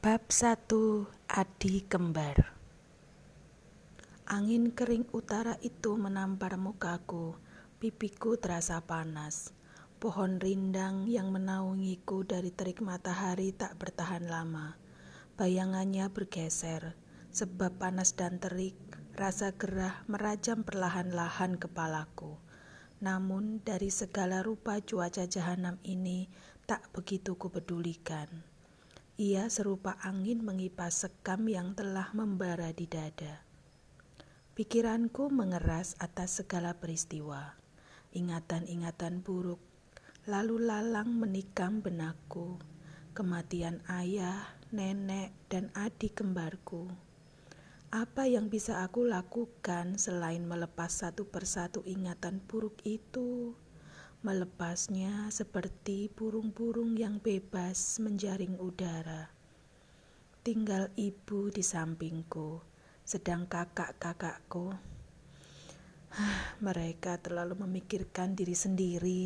Bab 1 Adi Kembar Angin kering utara itu menampar mukaku, pipiku terasa panas. Pohon rindang yang menaungiku dari terik matahari tak bertahan lama. Bayangannya bergeser, sebab panas dan terik, rasa gerah merajam perlahan-lahan kepalaku. Namun dari segala rupa cuaca jahanam ini tak begitu kupedulikan. Ia serupa angin mengipas sekam yang telah membara di dada. Pikiranku mengeras atas segala peristiwa, ingatan-ingatan buruk, lalu lalang menikam benakku, kematian ayah, nenek, dan adik kembarku. Apa yang bisa aku lakukan selain melepas satu persatu ingatan buruk itu? Melepasnya seperti burung-burung yang bebas menjaring udara. Tinggal ibu di sampingku, sedang kakak-kakakku. Mereka terlalu memikirkan diri sendiri.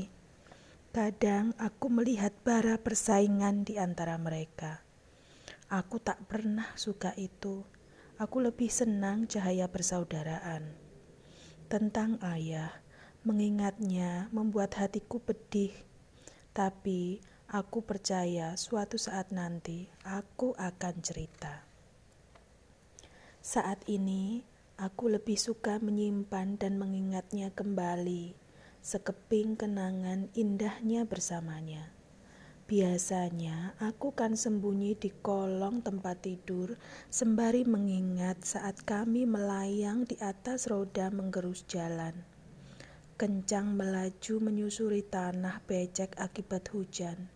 Kadang aku melihat bara persaingan di antara mereka. Aku tak pernah suka itu. Aku lebih senang cahaya persaudaraan. Tentang ayah, Mengingatnya membuat hatiku pedih, tapi aku percaya suatu saat nanti aku akan cerita. Saat ini, aku lebih suka menyimpan dan mengingatnya kembali, sekeping kenangan indahnya bersamanya. Biasanya aku kan sembunyi di kolong tempat tidur sembari mengingat saat kami melayang di atas roda menggerus jalan kencang melaju menyusuri tanah becek akibat hujan.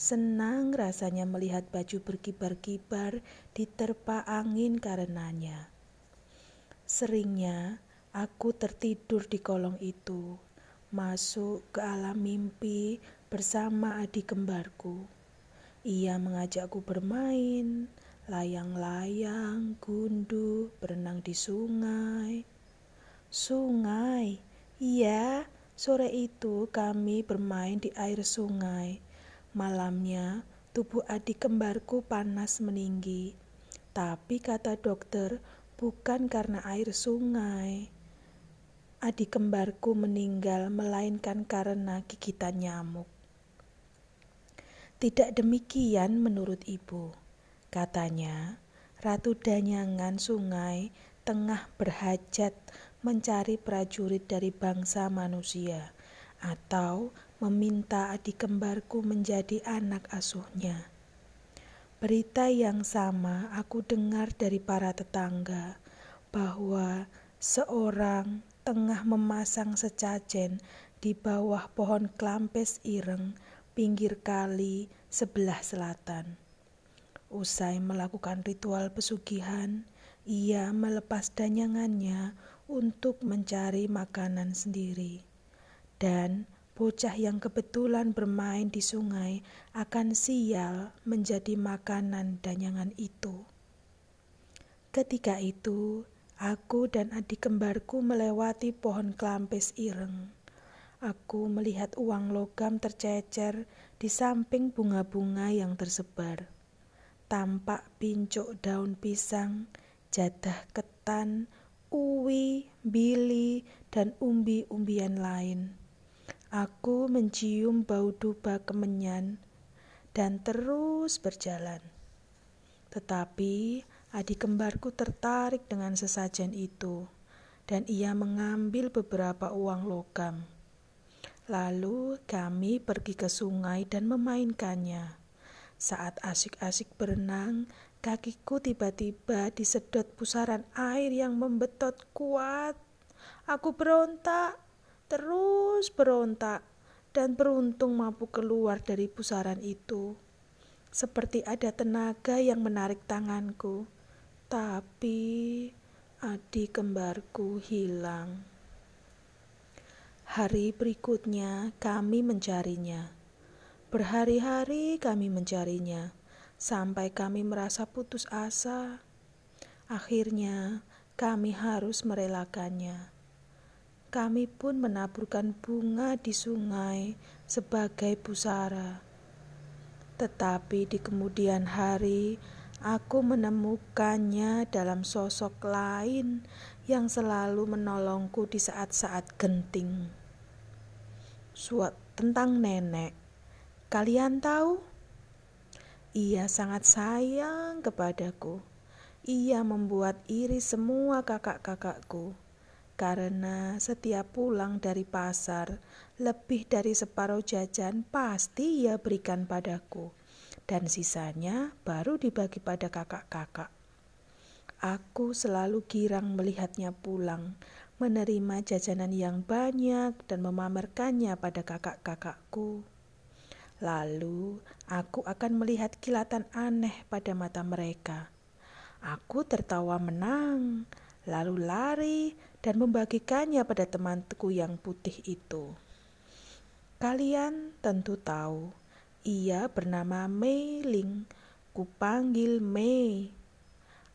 Senang rasanya melihat baju berkibar-kibar diterpa angin karenanya. Seringnya aku tertidur di kolong itu, masuk ke alam mimpi bersama adik kembarku. Ia mengajakku bermain, layang-layang, gundu, berenang di sungai. Sungai, Iya, sore itu kami bermain di air sungai. Malamnya, tubuh adik kembarku panas meninggi. Tapi kata dokter, bukan karena air sungai. Adik kembarku meninggal melainkan karena gigitan nyamuk. Tidak demikian menurut ibu. Katanya, Ratu Danyangan sungai tengah berhajat mencari prajurit dari bangsa manusia atau meminta adik kembarku menjadi anak asuhnya. Berita yang sama aku dengar dari para tetangga bahwa seorang tengah memasang secajen di bawah pohon klampes ireng pinggir kali sebelah selatan. Usai melakukan ritual pesugihan, ia melepas danyangannya untuk mencari makanan sendiri, dan bocah yang kebetulan bermain di sungai akan sial menjadi makanan danyangan itu. Ketika itu, aku dan adik kembarku melewati pohon kelampis ireng. Aku melihat uang logam tercecer di samping bunga-bunga yang tersebar. Tampak pincuk daun pisang, jadah ketan, uwi, bili, dan umbi-umbian lain. Aku mencium bau dupa kemenyan dan terus berjalan. Tetapi adik kembarku tertarik dengan sesajen itu, dan ia mengambil beberapa uang logam. Lalu kami pergi ke sungai dan memainkannya. Saat asik-asik berenang, Kakiku tiba-tiba disedot pusaran air yang membetot kuat. Aku berontak, terus berontak, dan beruntung mampu keluar dari pusaran itu. Seperti ada tenaga yang menarik tanganku, tapi adik kembarku hilang. Hari berikutnya kami mencarinya. Berhari-hari kami mencarinya sampai kami merasa putus asa. Akhirnya, kami harus merelakannya. Kami pun menaburkan bunga di sungai sebagai pusara. Tetapi di kemudian hari, aku menemukannya dalam sosok lain yang selalu menolongku di saat-saat genting. Suat tentang nenek, kalian tahu? Ia sangat sayang kepadaku. Ia membuat iri semua kakak-kakakku karena setiap pulang dari pasar, lebih dari separuh jajan pasti ia berikan padaku, dan sisanya baru dibagi pada kakak-kakak. Aku selalu girang melihatnya pulang, menerima jajanan yang banyak dan memamerkannya pada kakak-kakakku. Lalu aku akan melihat kilatan aneh pada mata mereka. Aku tertawa menang, lalu lari dan membagikannya pada temanku yang putih itu. Kalian tentu tahu, ia bernama Mei Ling. Kupanggil Mei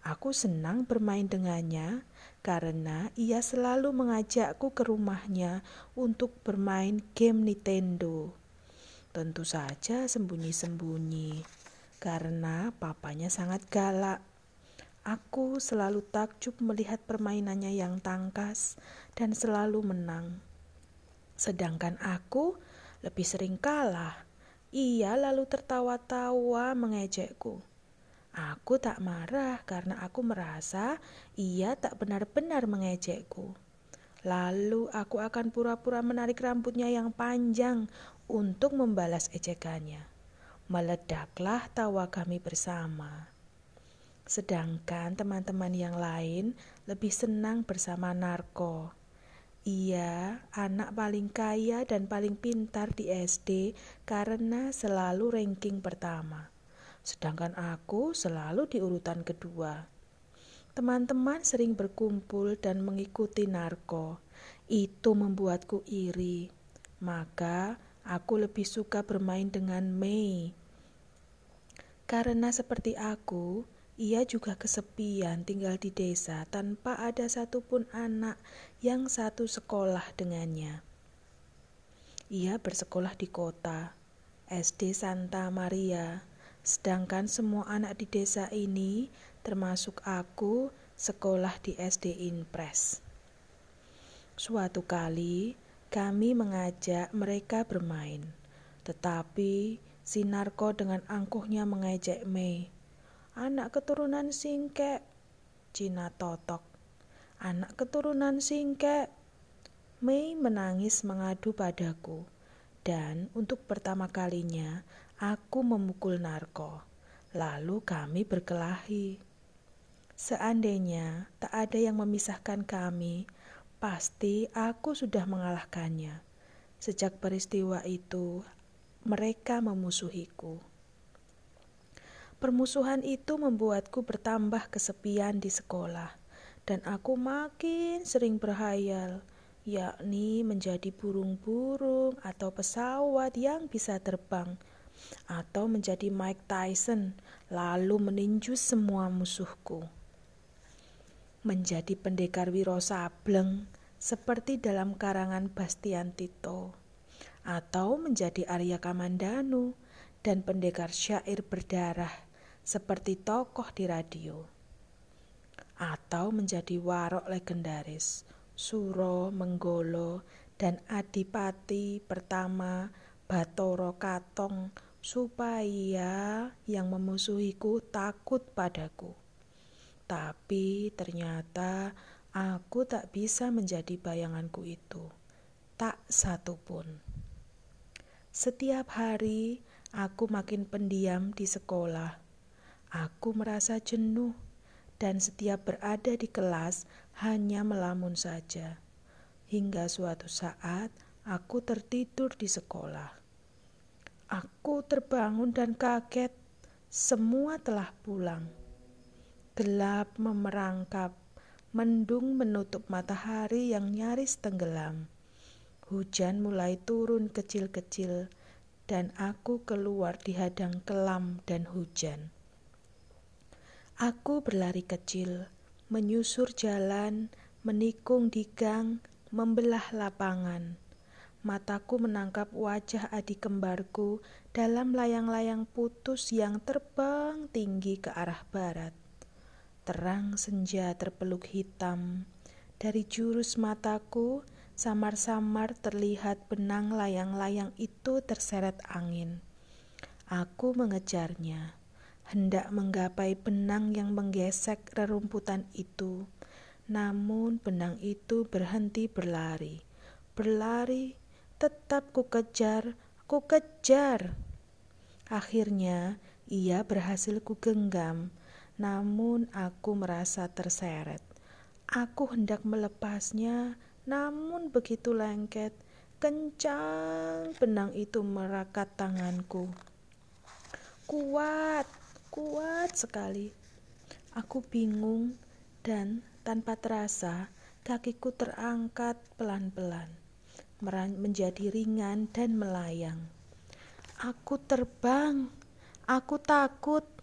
Aku senang bermain dengannya karena ia selalu mengajakku ke rumahnya untuk bermain game Nintendo. Tentu saja sembunyi-sembunyi karena papanya sangat galak. Aku selalu takjub melihat permainannya yang tangkas dan selalu menang. Sedangkan aku lebih sering kalah. Ia lalu tertawa-tawa mengejekku. Aku tak marah karena aku merasa ia tak benar-benar mengejekku. Lalu aku akan pura-pura menarik rambutnya yang panjang untuk membalas ejekannya. Meledaklah tawa kami bersama. Sedangkan teman-teman yang lain lebih senang bersama Narko. Ia anak paling kaya dan paling pintar di SD karena selalu ranking pertama sedangkan aku selalu di urutan kedua. Teman-teman sering berkumpul dan mengikuti narko. Itu membuatku iri. Maka aku lebih suka bermain dengan Mei. Karena seperti aku, ia juga kesepian tinggal di desa tanpa ada satupun anak yang satu sekolah dengannya. Ia bersekolah di kota, SD Santa Maria, Sedangkan semua anak di desa ini, termasuk aku, sekolah di SD Inpres. Suatu kali, kami mengajak mereka bermain, tetapi si Narko dengan angkuhnya mengejek Mei. Anak keturunan singkek, Cina totok. Anak keturunan singkek. Mei menangis mengadu padaku, dan untuk pertama kalinya Aku memukul narko, lalu kami berkelahi. Seandainya tak ada yang memisahkan kami, pasti aku sudah mengalahkannya. Sejak peristiwa itu, mereka memusuhiku. Permusuhan itu membuatku bertambah kesepian di sekolah, dan aku makin sering berhayal, yakni menjadi burung-burung atau pesawat yang bisa terbang atau menjadi Mike Tyson lalu meninju semua musuhku. Menjadi pendekar Wiro Sableng seperti dalam karangan Bastian Tito atau menjadi Arya Kamandanu dan pendekar syair berdarah seperti tokoh di radio atau menjadi warok legendaris Suro Menggolo dan Adipati pertama Batoro Katong supaya yang memusuhiku takut padaku. Tapi ternyata aku tak bisa menjadi bayanganku itu, tak satu pun. Setiap hari aku makin pendiam di sekolah. Aku merasa jenuh dan setiap berada di kelas hanya melamun saja. Hingga suatu saat aku tertidur di sekolah. Aku terbangun dan kaget. Semua telah pulang. Gelap memerangkap, mendung menutup matahari yang nyaris tenggelam. Hujan mulai turun kecil-kecil, dan aku keluar di hadang kelam dan hujan. Aku berlari kecil, menyusur jalan, menikung di gang, membelah lapangan mataku menangkap wajah adik kembarku dalam layang-layang putus yang terbang tinggi ke arah barat. Terang senja terpeluk hitam. Dari jurus mataku, samar-samar terlihat benang layang-layang itu terseret angin. Aku mengejarnya hendak menggapai benang yang menggesek rerumputan itu. Namun benang itu berhenti berlari. Berlari, tetap ku kejar, ku kejar. Akhirnya ia berhasil ku genggam, namun aku merasa terseret. Aku hendak melepasnya, namun begitu lengket, kencang benang itu merakat tanganku. Kuat, kuat sekali. Aku bingung dan tanpa terasa kakiku terangkat pelan-pelan, menjadi ringan dan melayang. Aku terbang, aku takut.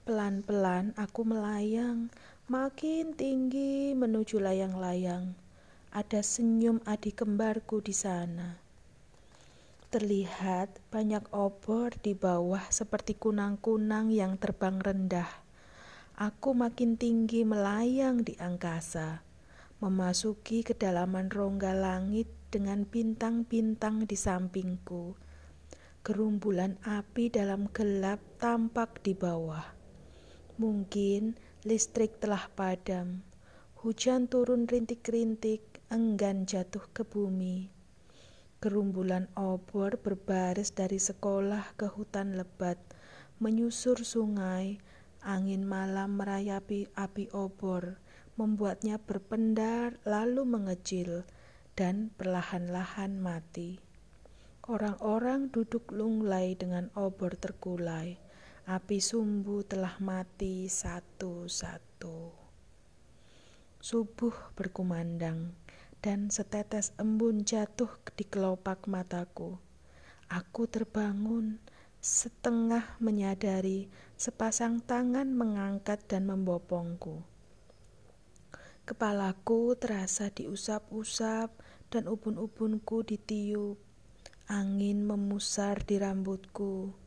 Pelan-pelan aku melayang, makin tinggi menuju layang-layang. Ada senyum adik kembarku di sana. Terlihat banyak obor di bawah seperti kunang-kunang yang terbang rendah. Aku makin tinggi melayang di angkasa, memasuki kedalaman rongga langit dengan bintang-bintang di sampingku. Gerumbulan api dalam gelap tampak di bawah. Mungkin listrik telah padam. Hujan turun rintik-rintik, enggan jatuh ke bumi. Gerumbulan obor berbaris dari sekolah ke hutan lebat, menyusur sungai, angin malam merayapi api obor, membuatnya berpendar lalu mengecil dan perlahan-lahan mati. Orang-orang duduk lunglai dengan obor terkulai. Api sumbu telah mati satu-satu. Subuh berkumandang dan setetes embun jatuh di kelopak mataku. Aku terbangun, setengah menyadari sepasang tangan mengangkat dan membopongku. Kepalaku terasa diusap-usap dan ubun-ubunku ditiup. Angin memusar di rambutku.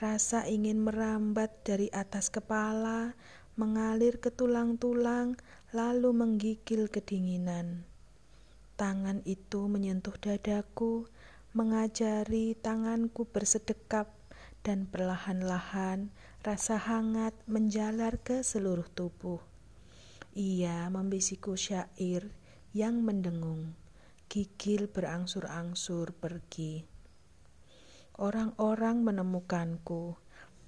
Rasa ingin merambat dari atas kepala, mengalir ke tulang-tulang, lalu menggigil kedinginan. Tangan itu menyentuh dadaku, mengajari tanganku bersedekap, dan perlahan-lahan rasa hangat menjalar ke seluruh tubuh. Ia membisiku syair yang mendengung, gigil berangsur-angsur pergi. Orang-orang menemukanku,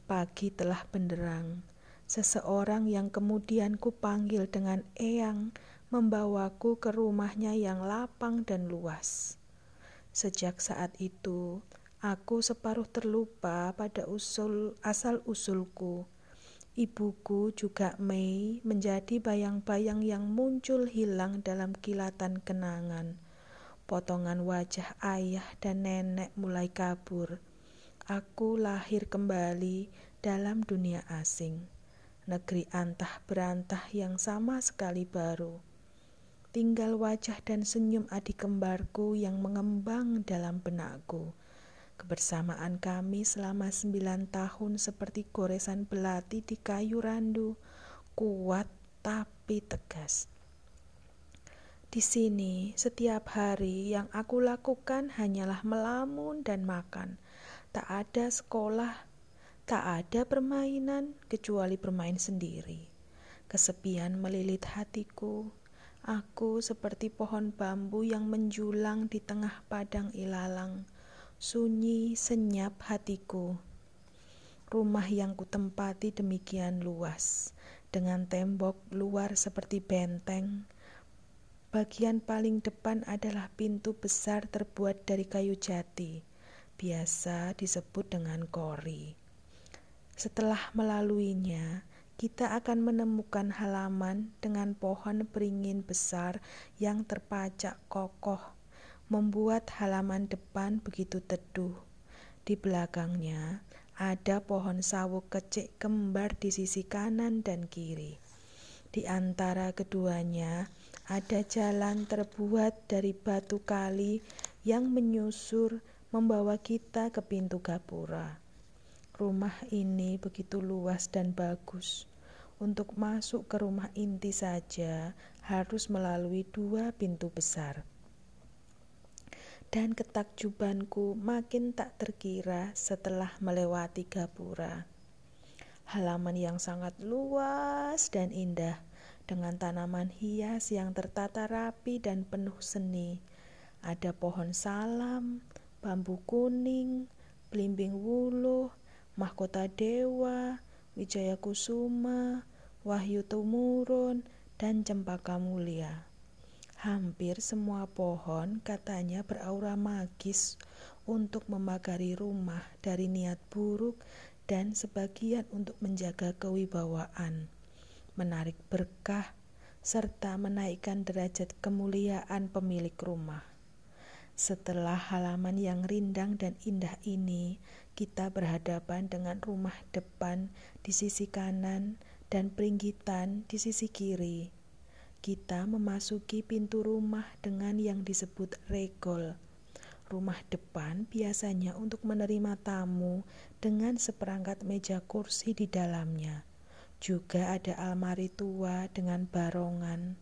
pagi telah benderang. Seseorang yang kemudian kupanggil dengan Eyang membawaku ke rumahnya yang lapang dan luas. Sejak saat itu, aku separuh terlupa pada usul asal-usulku. Ibuku juga Mei menjadi bayang-bayang yang muncul hilang dalam kilatan kenangan. Potongan wajah ayah dan nenek mulai kabur. Aku lahir kembali dalam dunia asing, negeri antah berantah yang sama sekali baru tinggal wajah dan senyum adik kembarku yang mengembang dalam benakku. Kebersamaan kami selama sembilan tahun seperti goresan belati di kayu randu, kuat tapi tegas. Di sini, setiap hari yang aku lakukan hanyalah melamun dan makan. Tak ada sekolah, tak ada permainan kecuali bermain sendiri. Kesepian melilit hatiku, Aku seperti pohon bambu yang menjulang di tengah padang ilalang. Sunyi senyap hatiku. Rumah yang kutempati demikian luas, dengan tembok luar seperti benteng. Bagian paling depan adalah pintu besar terbuat dari kayu jati, biasa disebut dengan kori. Setelah melaluinya, kita akan menemukan halaman dengan pohon beringin besar yang terpacak kokoh, membuat halaman depan begitu teduh. Di belakangnya ada pohon sawo kecil kembar di sisi kanan dan kiri. Di antara keduanya ada jalan terbuat dari batu kali yang menyusur membawa kita ke pintu gapura. Rumah ini begitu luas dan bagus. Untuk masuk ke rumah inti saja harus melalui dua pintu besar. Dan ketakjubanku makin tak terkira setelah melewati gapura. Halaman yang sangat luas dan indah dengan tanaman hias yang tertata rapi dan penuh seni. Ada pohon salam, bambu kuning, belimbing wuluh, mahkota dewa, wijaya kusuma, wahyu tumurun, dan cempaka mulia. Hampir semua pohon katanya beraura magis untuk memagari rumah dari niat buruk dan sebagian untuk menjaga kewibawaan, menarik berkah, serta menaikkan derajat kemuliaan pemilik rumah. Setelah halaman yang rindang dan indah ini, kita berhadapan dengan rumah depan di sisi kanan dan peringgitan di sisi kiri. Kita memasuki pintu rumah dengan yang disebut regol rumah depan biasanya untuk menerima tamu dengan seperangkat meja kursi di dalamnya. Juga ada almari tua dengan barongan,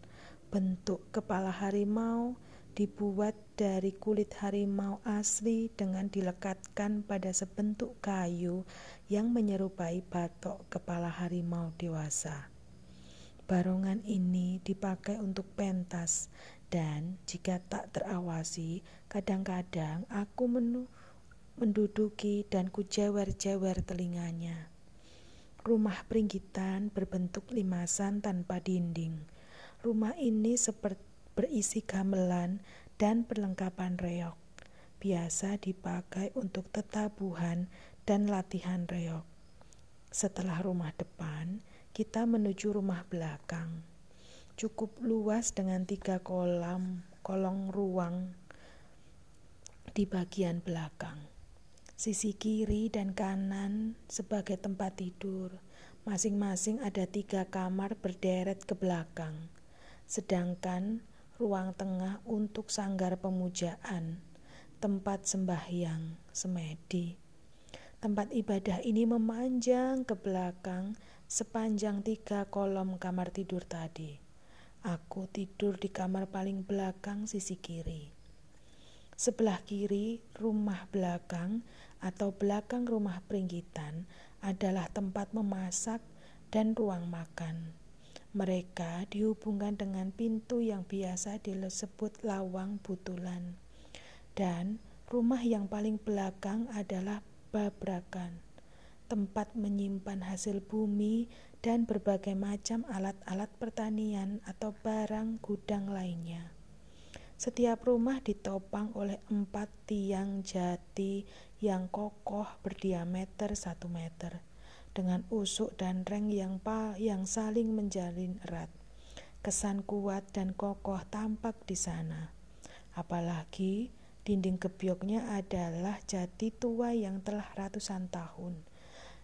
bentuk kepala harimau dibuat dari kulit harimau asli dengan dilekatkan pada sebentuk kayu yang menyerupai batok kepala harimau dewasa. Barongan ini dipakai untuk pentas dan jika tak terawasi, kadang-kadang aku menduduki dan kujewer-jewer telinganya. Rumah peringgitan berbentuk limasan tanpa dinding. Rumah ini berisi gamelan dan perlengkapan reok. Biasa dipakai untuk tetabuhan dan latihan reok. Setelah rumah depan, kita menuju rumah belakang cukup luas dengan tiga kolam kolong ruang di bagian belakang. Sisi kiri dan kanan sebagai tempat tidur. Masing-masing ada tiga kamar berderet ke belakang. Sedangkan ruang tengah untuk sanggar pemujaan, tempat sembahyang, semedi. Tempat ibadah ini memanjang ke belakang sepanjang tiga kolom kamar tidur tadi. Aku tidur di kamar paling belakang sisi kiri. Sebelah kiri rumah belakang atau belakang rumah peringgitan adalah tempat memasak dan ruang makan. Mereka dihubungkan dengan pintu yang biasa disebut lawang butulan. Dan rumah yang paling belakang adalah babrakan, tempat menyimpan hasil bumi dan berbagai macam alat-alat pertanian atau barang gudang lainnya. Setiap rumah ditopang oleh empat tiang jati yang kokoh berdiameter satu meter dengan usuk dan reng yang, pa yang saling menjalin erat. Kesan kuat dan kokoh tampak di sana. Apalagi dinding gebyoknya adalah jati tua yang telah ratusan tahun.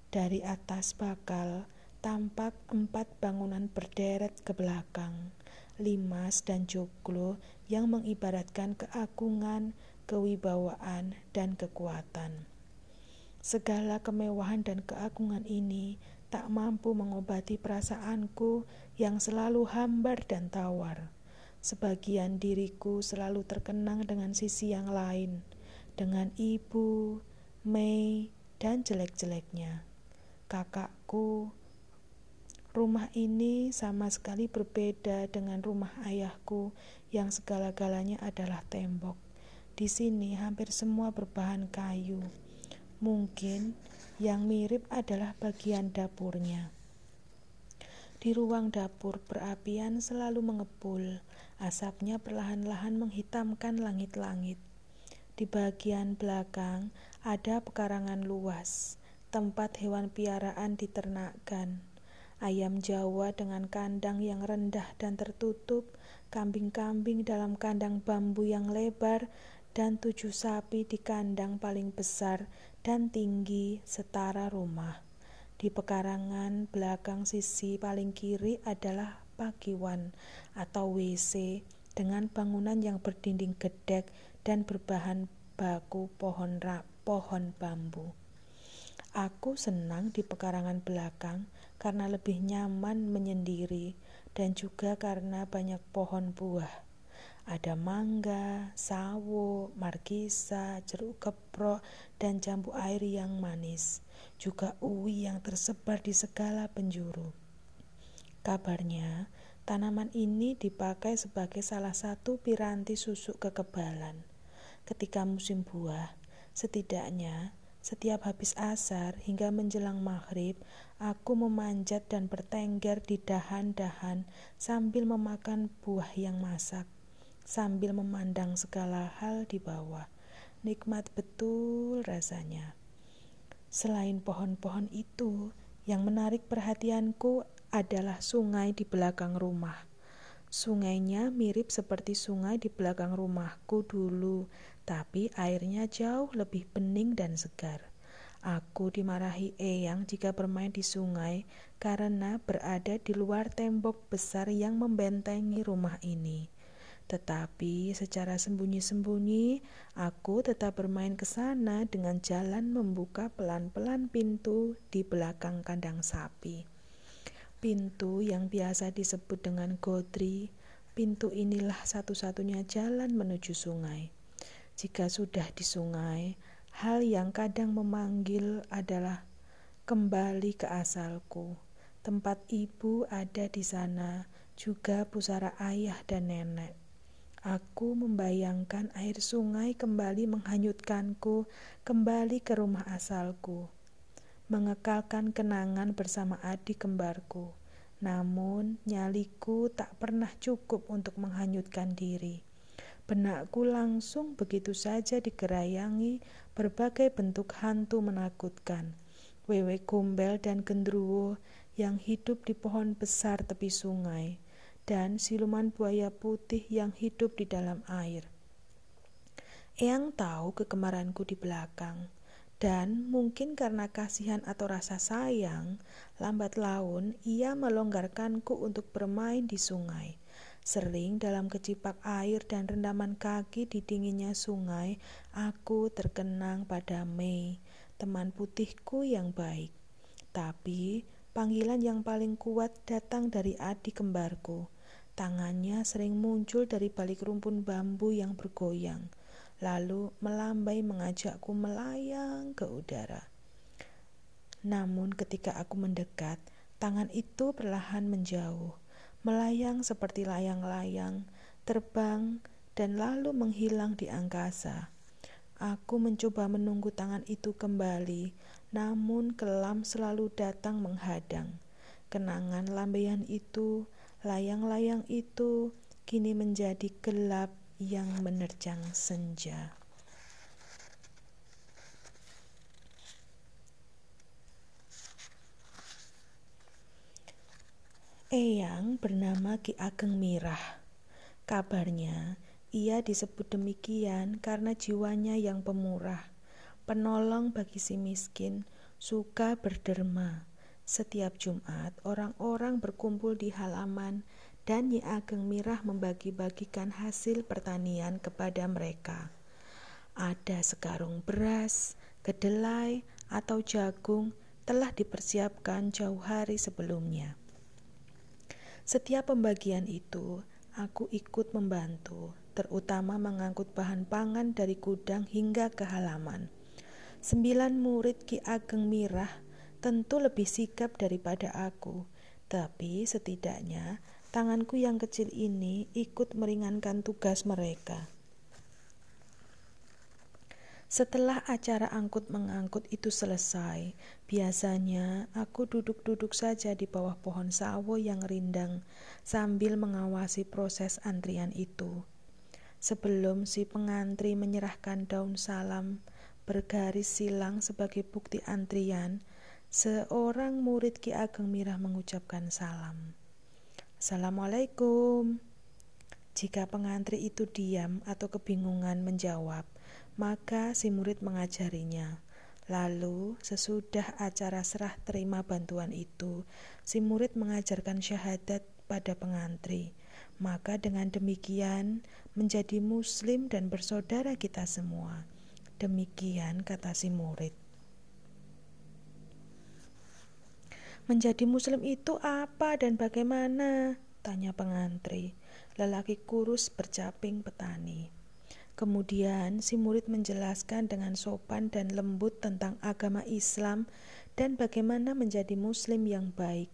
Dari atas bakal tampak empat bangunan berderet ke belakang, limas dan joglo yang mengibaratkan keagungan, kewibawaan, dan kekuatan. Segala kemewahan dan keagungan ini tak mampu mengobati perasaanku yang selalu hambar dan tawar. Sebagian diriku selalu terkenang dengan sisi yang lain, dengan ibu, Mei, dan jelek-jeleknya. Kakakku, Rumah ini sama sekali berbeda dengan rumah ayahku yang segala-galanya adalah tembok. Di sini hampir semua berbahan kayu. Mungkin yang mirip adalah bagian dapurnya. Di ruang dapur perapian selalu mengepul, asapnya perlahan-lahan menghitamkan langit-langit. Di bagian belakang ada pekarangan luas, tempat hewan piaraan diternakkan ayam Jawa dengan kandang yang rendah dan tertutup, kambing-kambing dalam kandang bambu yang lebar, dan tujuh sapi di kandang paling besar dan tinggi setara rumah. Di pekarangan belakang sisi paling kiri adalah pakiwan atau WC dengan bangunan yang berdinding gedek dan berbahan baku pohon rak, pohon bambu. Aku senang di pekarangan belakang karena lebih nyaman menyendiri dan juga karena banyak pohon buah. Ada mangga, sawo, markisa, jeruk keprok, dan jambu air yang manis. Juga uwi yang tersebar di segala penjuru. Kabarnya, tanaman ini dipakai sebagai salah satu piranti susu kekebalan. Ketika musim buah, setidaknya setiap habis asar hingga menjelang maghrib, aku memanjat dan bertengger di dahan-dahan sambil memakan buah yang masak sambil memandang segala hal di bawah. Nikmat betul rasanya. Selain pohon-pohon itu, yang menarik perhatianku adalah sungai di belakang rumah. Sungainya mirip seperti sungai di belakang rumahku dulu, tapi airnya jauh lebih bening dan segar. Aku dimarahi Eyang jika bermain di sungai karena berada di luar tembok besar yang membentengi rumah ini. Tetapi secara sembunyi-sembunyi, aku tetap bermain ke sana dengan jalan membuka pelan-pelan pintu di belakang kandang sapi. Pintu yang biasa disebut dengan godri, pintu inilah satu-satunya jalan menuju sungai. Jika sudah di sungai, hal yang kadang memanggil adalah kembali ke asalku. Tempat ibu ada di sana, juga pusara ayah dan nenek. Aku membayangkan air sungai kembali menghanyutkanku kembali ke rumah asalku, mengekalkan kenangan bersama adik kembarku. Namun, nyaliku tak pernah cukup untuk menghanyutkan diri. Benakku langsung begitu saja digerayangi berbagai bentuk hantu menakutkan. Wewe gombel dan gendruwo yang hidup di pohon besar tepi sungai dan siluman buaya putih yang hidup di dalam air. Eyang tahu kegemaranku di belakang, dan mungkin karena kasihan atau rasa sayang, lambat laun ia melonggarkanku untuk bermain di sungai. Sering dalam kecipak air dan rendaman kaki di dinginnya sungai, aku terkenang pada Mei, teman putihku yang baik. Tapi panggilan yang paling kuat datang dari adik kembarku. Tangannya sering muncul dari balik rumpun bambu yang bergoyang, lalu melambai mengajakku melayang ke udara. Namun, ketika aku mendekat, tangan itu perlahan menjauh, melayang seperti layang-layang, terbang, dan lalu menghilang di angkasa. Aku mencoba menunggu tangan itu kembali, namun kelam selalu datang menghadang. Kenangan lambaian itu Layang-layang itu kini menjadi gelap yang menerjang senja. Eyang bernama Ki Ageng Mirah. Kabarnya, ia disebut demikian karena jiwanya yang pemurah, penolong bagi si miskin, suka berderma, setiap Jumat, orang-orang berkumpul di halaman dan Nyi Ageng Mirah membagi-bagikan hasil pertanian kepada mereka. Ada sekarung beras, kedelai, atau jagung telah dipersiapkan jauh hari sebelumnya. Setiap pembagian itu, aku ikut membantu, terutama mengangkut bahan pangan dari gudang hingga ke halaman. Sembilan murid Ki Ageng Mirah tentu lebih sikap daripada aku, tapi setidaknya tanganku yang kecil ini ikut meringankan tugas mereka. Setelah acara angkut-mengangkut itu selesai, biasanya aku duduk-duduk saja di bawah pohon sawo yang rindang sambil mengawasi proses antrian itu. Sebelum si pengantri menyerahkan daun salam bergaris silang sebagai bukti antrian, Seorang murid Ki Ageng Mirah mengucapkan salam. Assalamualaikum. Jika pengantri itu diam atau kebingungan menjawab, maka si murid mengajarinya. Lalu, sesudah acara serah terima bantuan itu, si murid mengajarkan syahadat pada pengantri. Maka dengan demikian menjadi muslim dan bersaudara kita semua. Demikian kata si murid. Menjadi muslim itu apa dan bagaimana? Tanya pengantri. Lelaki kurus bercaping petani. Kemudian si murid menjelaskan dengan sopan dan lembut tentang agama Islam dan bagaimana menjadi muslim yang baik.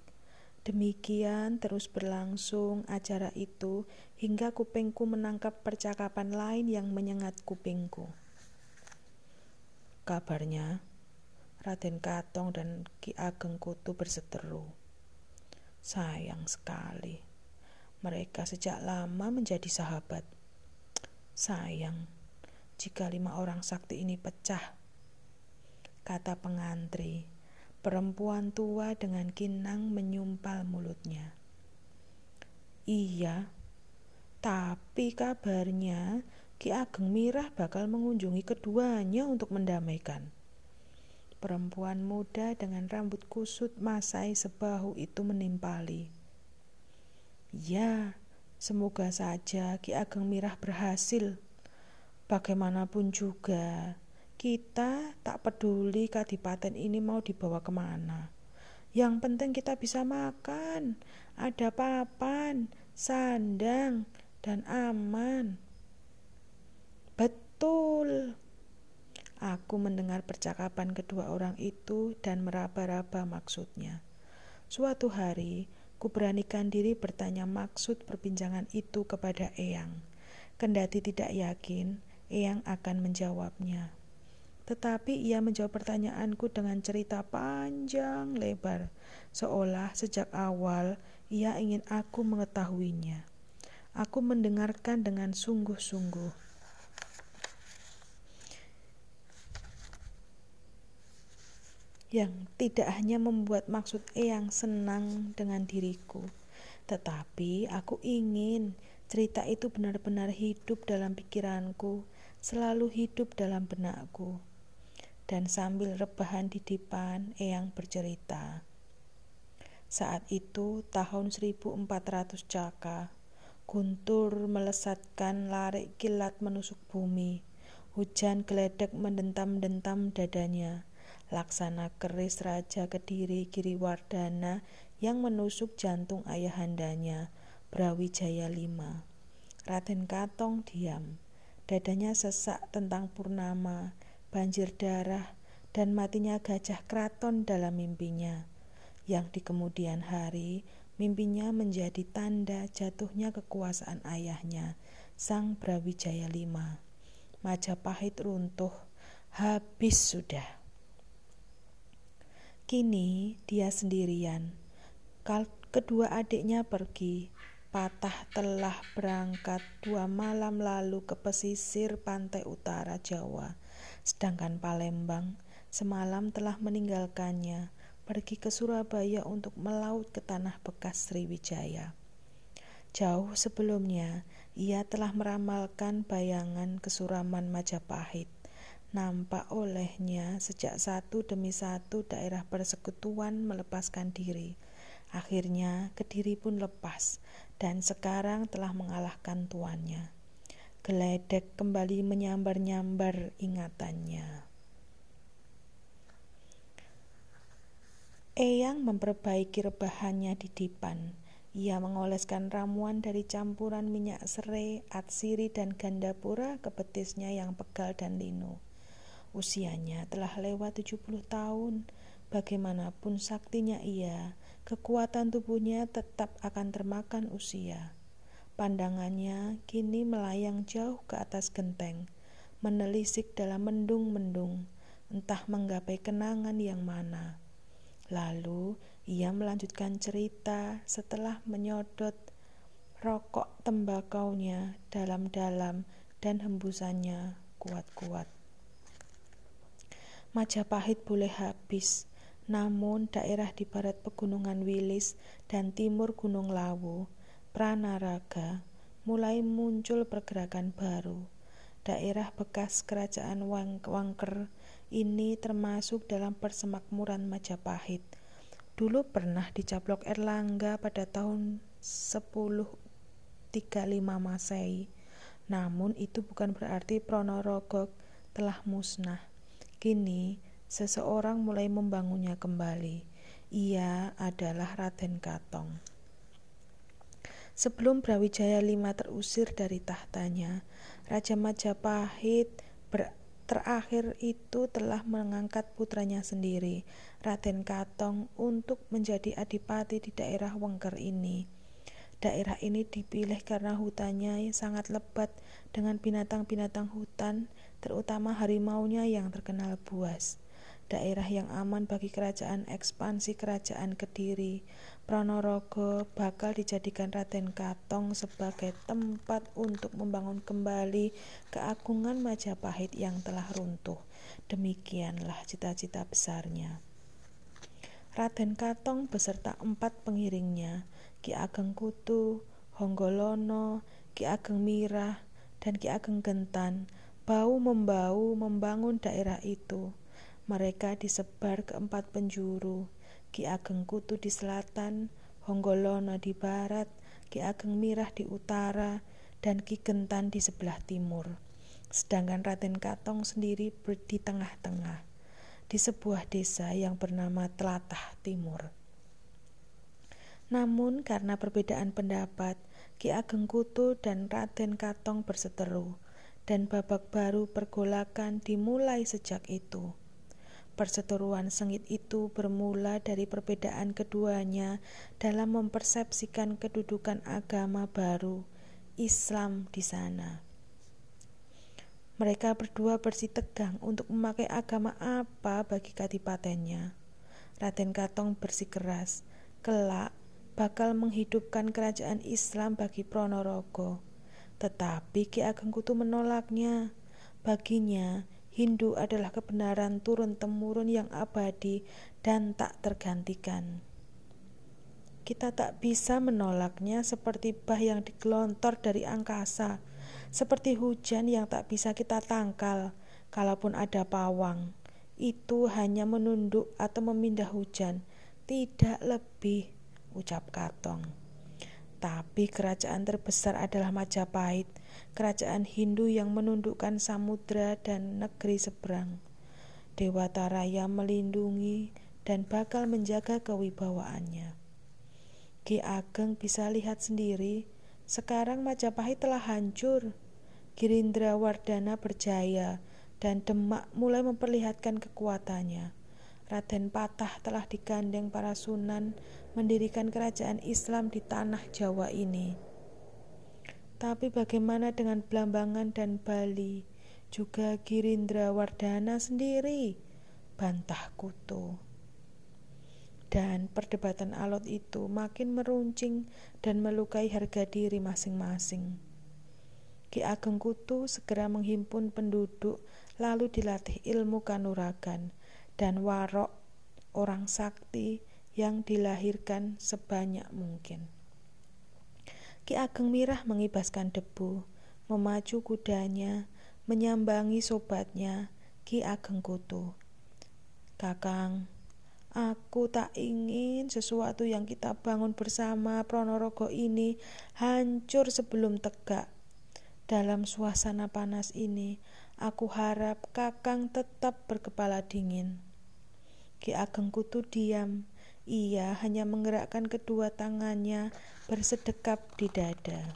Demikian terus berlangsung acara itu hingga kupingku menangkap percakapan lain yang menyengat kupingku. Kabarnya, Raden Katong dan Ki Ageng Kutu berseteru. Sayang sekali, mereka sejak lama menjadi sahabat. Sayang, jika lima orang sakti ini pecah, kata pengantri. Perempuan tua dengan kinang menyumpal mulutnya. Iya, tapi kabarnya Ki Ageng Mirah bakal mengunjungi keduanya untuk mendamaikan. Perempuan muda dengan rambut kusut masai sebahu itu menimpali. Ya, semoga saja Ki Ageng Mirah berhasil. Bagaimanapun juga, kita tak peduli kadipaten ini mau dibawa ke mana. Yang penting kita bisa makan, ada papan, sandang, dan aman. Betul. Aku mendengar percakapan kedua orang itu dan meraba-raba maksudnya. Suatu hari, ku beranikan diri bertanya maksud perbincangan itu kepada Eyang. Kendati tidak yakin, Eyang akan menjawabnya. Tetapi ia menjawab pertanyaanku dengan cerita panjang lebar, seolah sejak awal ia ingin aku mengetahuinya. Aku mendengarkan dengan sungguh-sungguh. Yang tidak hanya membuat maksud Eyang senang dengan diriku, tetapi aku ingin cerita itu benar-benar hidup dalam pikiranku, selalu hidup dalam benakku. Dan sambil rebahan di depan, Eyang bercerita. Saat itu tahun 1400 Caka, guntur melesatkan larik kilat menusuk bumi. Hujan geledek mendentam-dentam dadanya laksana keris Raja Kediri Giriwardana yang menusuk jantung ayahandanya, Brawijaya V. Raden Katong diam, dadanya sesak tentang purnama, banjir darah, dan matinya gajah kraton dalam mimpinya, yang di kemudian hari mimpinya menjadi tanda jatuhnya kekuasaan ayahnya, Sang Brawijaya V. Majapahit runtuh, habis sudah. Kini dia sendirian. Kedua adiknya pergi. Patah telah berangkat dua malam lalu ke pesisir pantai utara Jawa. Sedangkan Palembang semalam telah meninggalkannya, pergi ke Surabaya untuk melaut ke tanah bekas Sriwijaya. Jauh sebelumnya, ia telah meramalkan bayangan kesuraman Majapahit nampak olehnya sejak satu demi satu daerah persekutuan melepaskan diri. Akhirnya Kediri pun lepas dan sekarang telah mengalahkan tuannya. Geledek kembali menyambar-nyambar ingatannya. Eyang memperbaiki rebahannya di dipan. Ia mengoleskan ramuan dari campuran minyak serai, atsiri, dan gandapura ke betisnya yang pegal dan linu. Usianya telah lewat 70 tahun. Bagaimanapun saktinya ia, kekuatan tubuhnya tetap akan termakan usia. Pandangannya kini melayang jauh ke atas genteng, menelisik dalam mendung-mendung, entah menggapai kenangan yang mana. Lalu ia melanjutkan cerita setelah menyodot rokok tembakaunya dalam-dalam dan hembusannya kuat-kuat. Majapahit boleh habis, namun daerah di barat pegunungan Wilis dan timur Gunung Lawu, Pranaraga, mulai muncul pergerakan baru. Daerah bekas kerajaan Wang Wangker ini termasuk dalam persemakmuran Majapahit. dulu pernah dicaplok Erlangga pada tahun 1035 Masehi. Namun itu bukan berarti Ponorogo telah musnah. Kini seseorang mulai membangunnya kembali. Ia adalah Raden Katong. Sebelum Brawijaya V terusir dari tahtanya, Raja Majapahit terakhir itu telah mengangkat putranya sendiri, Raden Katong, untuk menjadi adipati di daerah Wengker ini. Daerah ini dipilih karena hutannya sangat lebat dengan binatang-binatang hutan, terutama harimaunya yang terkenal buas daerah yang aman bagi kerajaan ekspansi kerajaan Kediri. Pronorogo bakal dijadikan Raden Katong sebagai tempat untuk membangun kembali keagungan Majapahit yang telah runtuh. Demikianlah cita-cita besarnya. Raden Katong beserta empat pengiringnya, Ki Ageng Kutu, Honggolono, Ki Ageng Mirah, dan Ki Ageng Gentan, bau membau membangun daerah itu mereka disebar ke empat penjuru, Ki Ageng Kutu di selatan, Honggolono di barat, Ki Ageng Mirah di utara, dan Ki Gentan di sebelah timur. Sedangkan Raden Katong sendiri di tengah-tengah, di sebuah desa yang bernama Telatah Timur. Namun karena perbedaan pendapat, Ki Ageng Kutu dan Raden Katong berseteru, dan babak baru pergolakan dimulai sejak itu. Perseteruan sengit itu bermula dari perbedaan keduanya dalam mempersepsikan kedudukan agama baru Islam di sana. Mereka berdua bersih tegang untuk memakai agama apa bagi kadipatennya. Raden Katong bersikeras, kelak bakal menghidupkan kerajaan Islam bagi Pronorogo. Tetapi Ki Ageng Kutu menolaknya. Baginya, Hindu adalah kebenaran turun-temurun yang abadi dan tak tergantikan. Kita tak bisa menolaknya seperti bah yang digelontor dari angkasa, seperti hujan yang tak bisa kita tangkal, kalaupun ada pawang. Itu hanya menunduk atau memindah hujan, tidak lebih, ucap Katong. Tapi kerajaan terbesar adalah Majapahit, kerajaan Hindu yang menundukkan samudra dan negeri seberang. Dewata Raya melindungi dan bakal menjaga kewibawaannya. Ki Ageng bisa lihat sendiri, sekarang Majapahit telah hancur. Girindra Wardana berjaya dan Demak mulai memperlihatkan kekuatannya. Raden Patah telah digandeng para sunan mendirikan kerajaan Islam di tanah Jawa ini. Tapi bagaimana dengan Blambangan dan Bali? Juga Girindra Wardana sendiri, bantah kutu. Dan perdebatan alot itu makin meruncing dan melukai harga diri masing-masing. Ki Ageng Kutu segera menghimpun penduduk lalu dilatih ilmu kanuragan dan warok orang sakti yang dilahirkan sebanyak mungkin. Ki Ageng Mirah mengibaskan debu, memacu kudanya, menyambangi sobatnya, Ki Ageng Kutu. Kakang, aku tak ingin sesuatu yang kita bangun bersama Pronorogo ini hancur sebelum tegak. Dalam suasana panas ini, Aku harap Kakang tetap berkepala dingin. Ki Ageng Kutu diam. Ia hanya menggerakkan kedua tangannya bersedekap di dada.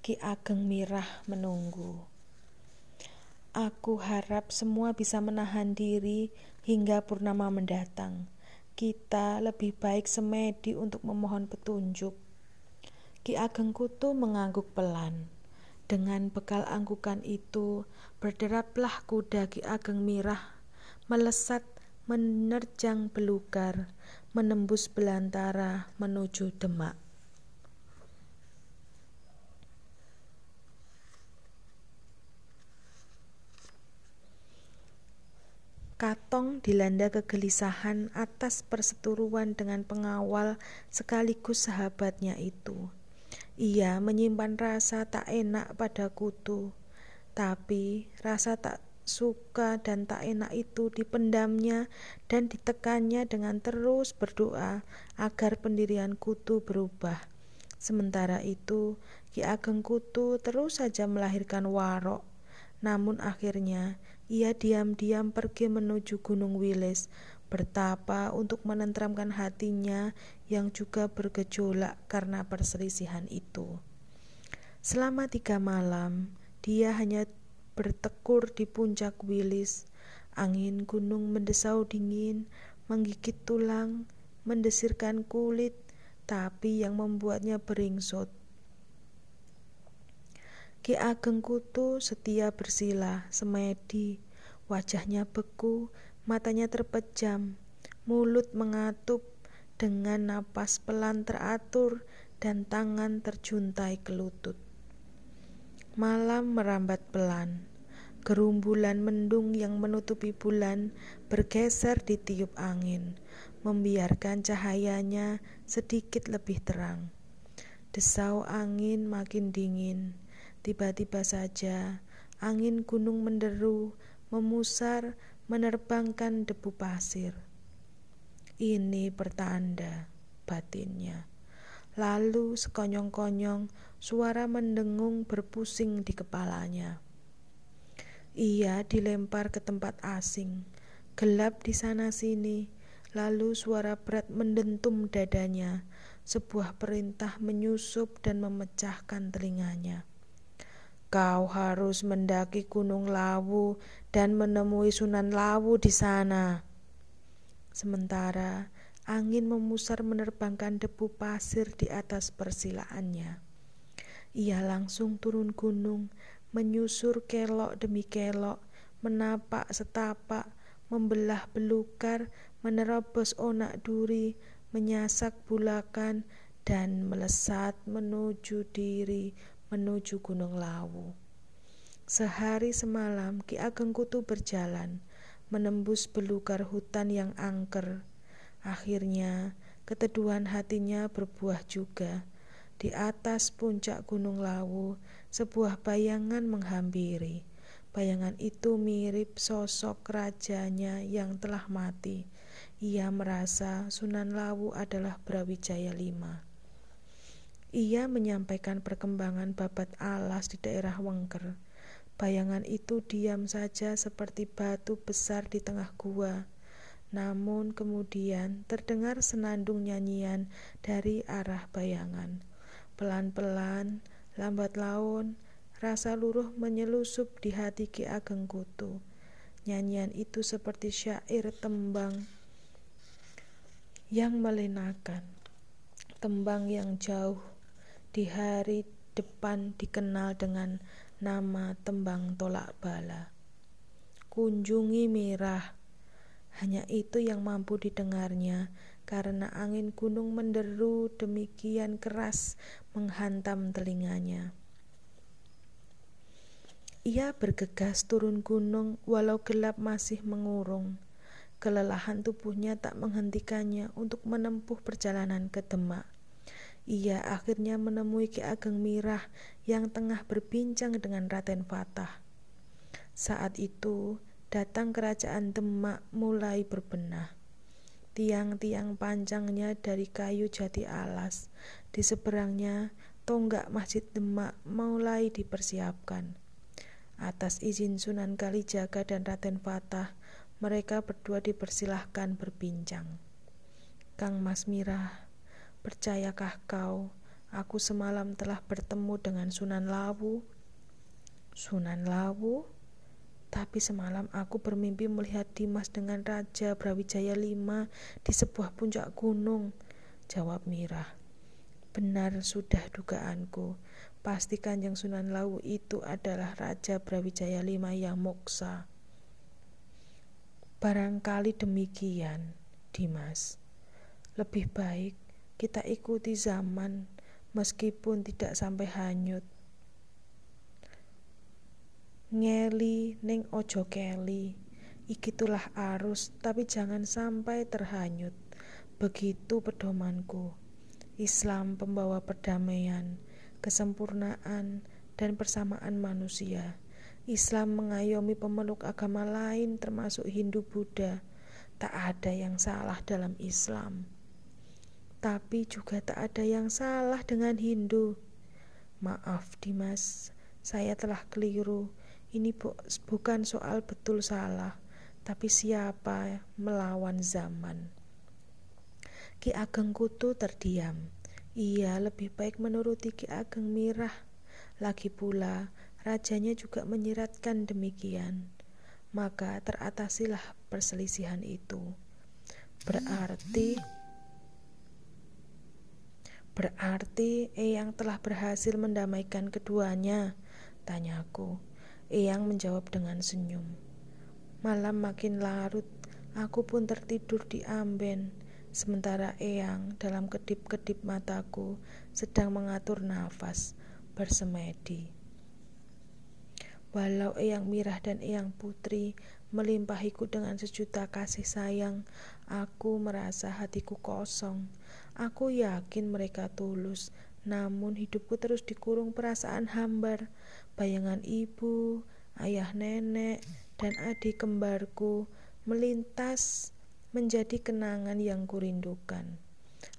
Ki Ageng Mirah menunggu. Aku harap semua bisa menahan diri hingga purnama mendatang. Kita lebih baik semedi untuk memohon petunjuk. Ki Ageng Kutu mengangguk pelan. Dengan bekal angkukan itu, berderaplah kuda Ki Ageng Mirah, melesat menerjang belukar, menembus belantara menuju Demak. Katong dilanda kegelisahan atas perseturuan dengan pengawal sekaligus sahabatnya itu. Ia menyimpan rasa tak enak pada kutu, tapi rasa tak suka dan tak enak itu dipendamnya dan ditekannya dengan terus berdoa agar pendirian kutu berubah. Sementara itu, Ki Ageng Kutu terus saja melahirkan warok. Namun akhirnya ia diam-diam pergi menuju Gunung Wilis, bertapa untuk menentramkan hatinya yang juga bergejolak karena perselisihan itu. Selama tiga malam, dia hanya bertekur di puncak wilis. Angin gunung mendesau dingin, menggigit tulang, mendesirkan kulit, tapi yang membuatnya beringsut. Ki Ageng Kutu setia bersila, semedi, wajahnya beku, matanya terpejam, mulut mengatup dengan napas pelan teratur dan tangan terjuntai ke lutut. Malam merambat pelan. Gerumbulan mendung yang menutupi bulan bergeser di tiup angin, membiarkan cahayanya sedikit lebih terang. Desau angin makin dingin. Tiba-tiba saja angin gunung menderu, memusar, menerbangkan debu pasir. Ini pertanda batinnya. Lalu sekonyong-konyong suara mendengung berpusing di kepalanya. Ia dilempar ke tempat asing, gelap di sana-sini, lalu suara berat mendentum dadanya. Sebuah perintah menyusup dan memecahkan telinganya. Kau harus mendaki Gunung Lawu dan menemui Sunan Lawu di sana. Sementara Angin memusar menerbangkan debu pasir di atas persilaannya. Ia langsung turun gunung, menyusur kelok demi kelok, menapak setapak, membelah belukar, menerobos onak duri, menyasak bulakan, dan melesat menuju diri, menuju Gunung Lawu. Sehari semalam Ki Ageng Kutu berjalan, menembus belukar hutan yang angker, Akhirnya, keteduhan hatinya berbuah juga. Di atas puncak Gunung Lawu, sebuah bayangan menghampiri. Bayangan itu mirip sosok rajanya yang telah mati. Ia merasa Sunan Lawu adalah Brawijaya V. Ia menyampaikan perkembangan babat alas di daerah Wengker. Bayangan itu diam saja seperti batu besar di tengah gua. Namun kemudian terdengar senandung nyanyian dari arah bayangan. Pelan-pelan, lambat laun, rasa luruh menyelusup di hati Ki Ageng Kutu. Nyanyian itu seperti syair tembang yang melenakan. Tembang yang jauh di hari depan dikenal dengan nama tembang tolak bala. Kunjungi mirah hanya itu yang mampu didengarnya karena angin gunung menderu demikian keras menghantam telinganya. Ia bergegas turun gunung walau gelap masih mengurung. Kelelahan tubuhnya tak menghentikannya untuk menempuh perjalanan ke Demak. Ia akhirnya menemui Ki Ageng Mirah yang tengah berbincang dengan Raden Fatah. Saat itu, datang kerajaan Demak mulai berbenah. Tiang-tiang panjangnya dari kayu jati alas, di seberangnya tonggak Masjid Demak mulai dipersiapkan. Atas izin Sunan Kalijaga dan Raden Fatah, mereka berdua dipersilahkan berbincang. Kang Mas Mirah, percayakah kau, aku semalam telah bertemu dengan Sunan Lawu? Sunan Lawu? Tapi semalam aku bermimpi melihat Dimas dengan Raja Brawijaya V di sebuah puncak gunung. Jawab Mirah. Benar sudah dugaanku. Pasti Kanjeng Sunan Lawu itu adalah Raja Brawijaya V yang moksa. Barangkali demikian, Dimas. Lebih baik kita ikuti zaman meskipun tidak sampai hanyut ngeli ning ojo keli ikitulah arus tapi jangan sampai terhanyut begitu pedomanku Islam pembawa perdamaian kesempurnaan dan persamaan manusia Islam mengayomi pemeluk agama lain termasuk Hindu Buddha. Tak ada yang salah dalam Islam. Tapi juga tak ada yang salah dengan Hindu. Maaf Dimas, saya telah keliru. Ini bu bukan soal betul salah, tapi siapa melawan zaman. Ki Ageng Kutu terdiam. Ia lebih baik menuruti Ki Ageng Mirah. Lagi pula, rajanya juga menyiratkan demikian. Maka teratasilah perselisihan itu. Berarti Berarti Eyang telah berhasil mendamaikan keduanya, tanyaku. Eyang menjawab dengan senyum. Malam makin larut, aku pun tertidur di amben, sementara Eyang dalam kedip-kedip mataku sedang mengatur nafas, bersemedi. Walau Eyang Mirah dan Eyang Putri melimpahiku dengan sejuta kasih sayang, aku merasa hatiku kosong Aku yakin mereka tulus, namun hidupku terus dikurung perasaan hambar. Bayangan ibu, ayah nenek, dan adik kembarku melintas menjadi kenangan yang kurindukan.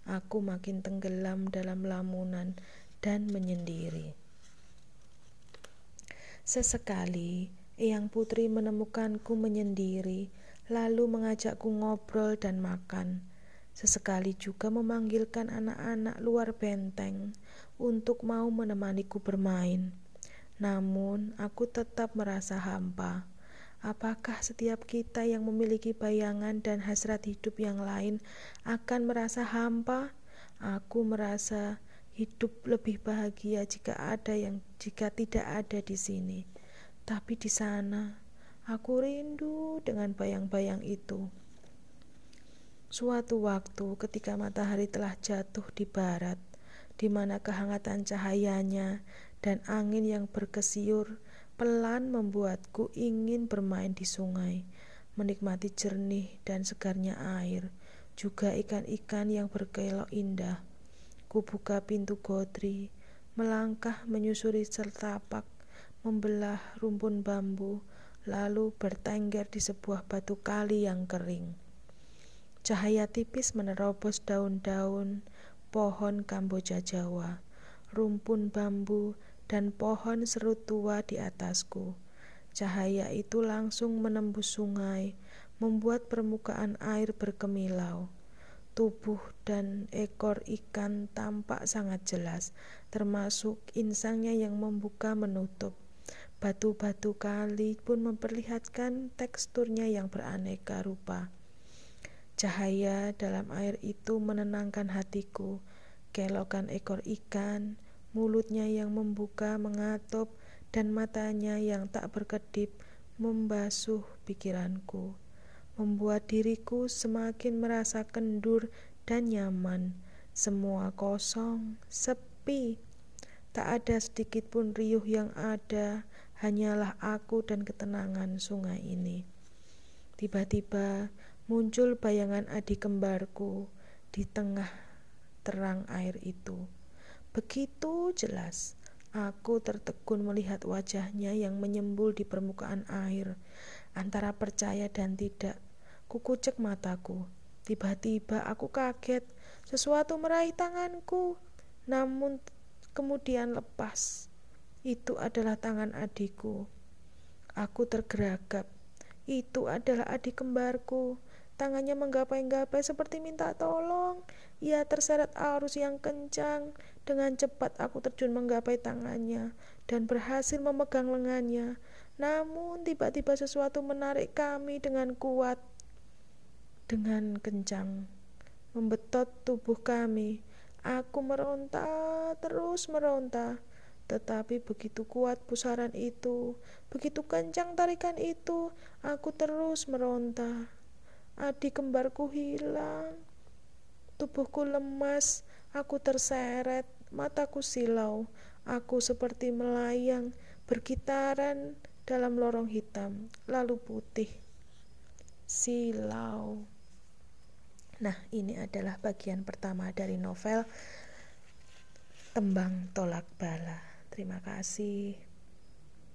Aku makin tenggelam dalam lamunan dan menyendiri. Sesekali, Eyang Putri menemukanku menyendiri, lalu mengajakku ngobrol dan makan. Sesekali juga memanggilkan anak-anak luar benteng untuk mau menemaniku bermain. Namun, aku tetap merasa hampa. Apakah setiap kita yang memiliki bayangan dan hasrat hidup yang lain akan merasa hampa? Aku merasa hidup lebih bahagia jika ada yang jika tidak ada di sini. Tapi di sana, aku rindu dengan bayang-bayang itu. Suatu waktu ketika matahari telah jatuh di barat, di mana kehangatan cahayanya dan angin yang berkesiur pelan membuatku ingin bermain di sungai, menikmati jernih dan segarnya air, juga ikan-ikan yang berkelok indah. Kubuka pintu godri, melangkah menyusuri setapak, membelah rumpun bambu, lalu bertengger di sebuah batu kali yang kering. Cahaya tipis menerobos daun-daun pohon Kamboja Jawa, rumpun bambu, dan pohon serut tua di atasku. Cahaya itu langsung menembus sungai, membuat permukaan air berkemilau. Tubuh dan ekor ikan tampak sangat jelas, termasuk insangnya yang membuka menutup. Batu-batu kali pun memperlihatkan teksturnya yang beraneka rupa. Cahaya dalam air itu menenangkan hatiku. Kelokan ekor ikan, mulutnya yang membuka mengatup, dan matanya yang tak berkedip membasuh pikiranku, membuat diriku semakin merasa kendur dan nyaman. Semua kosong, sepi. Tak ada sedikit pun riuh yang ada, hanyalah aku dan ketenangan sungai ini. Tiba-tiba muncul bayangan adik kembarku di tengah terang air itu. Begitu jelas, aku tertegun melihat wajahnya yang menyembul di permukaan air, antara percaya dan tidak. Kukucek mataku. Tiba-tiba aku kaget, sesuatu meraih tanganku, namun kemudian lepas. Itu adalah tangan adikku. Aku tergeragap. Itu adalah adik kembarku. Tangannya menggapai-gapai seperti minta tolong. Ia terseret arus yang kencang. Dengan cepat aku terjun menggapai tangannya dan berhasil memegang lengannya. Namun tiba-tiba sesuatu menarik kami dengan kuat, dengan kencang, membetot tubuh kami. Aku meronta, terus meronta. Tetapi begitu kuat pusaran itu, begitu kencang tarikan itu, aku terus meronta. Adik kembarku hilang. Tubuhku lemas, aku terseret, mataku silau. Aku seperti melayang, bergitaran dalam lorong hitam, lalu putih. Silau. Nah, ini adalah bagian pertama dari novel Tembang Tolak Bala. Terima kasih.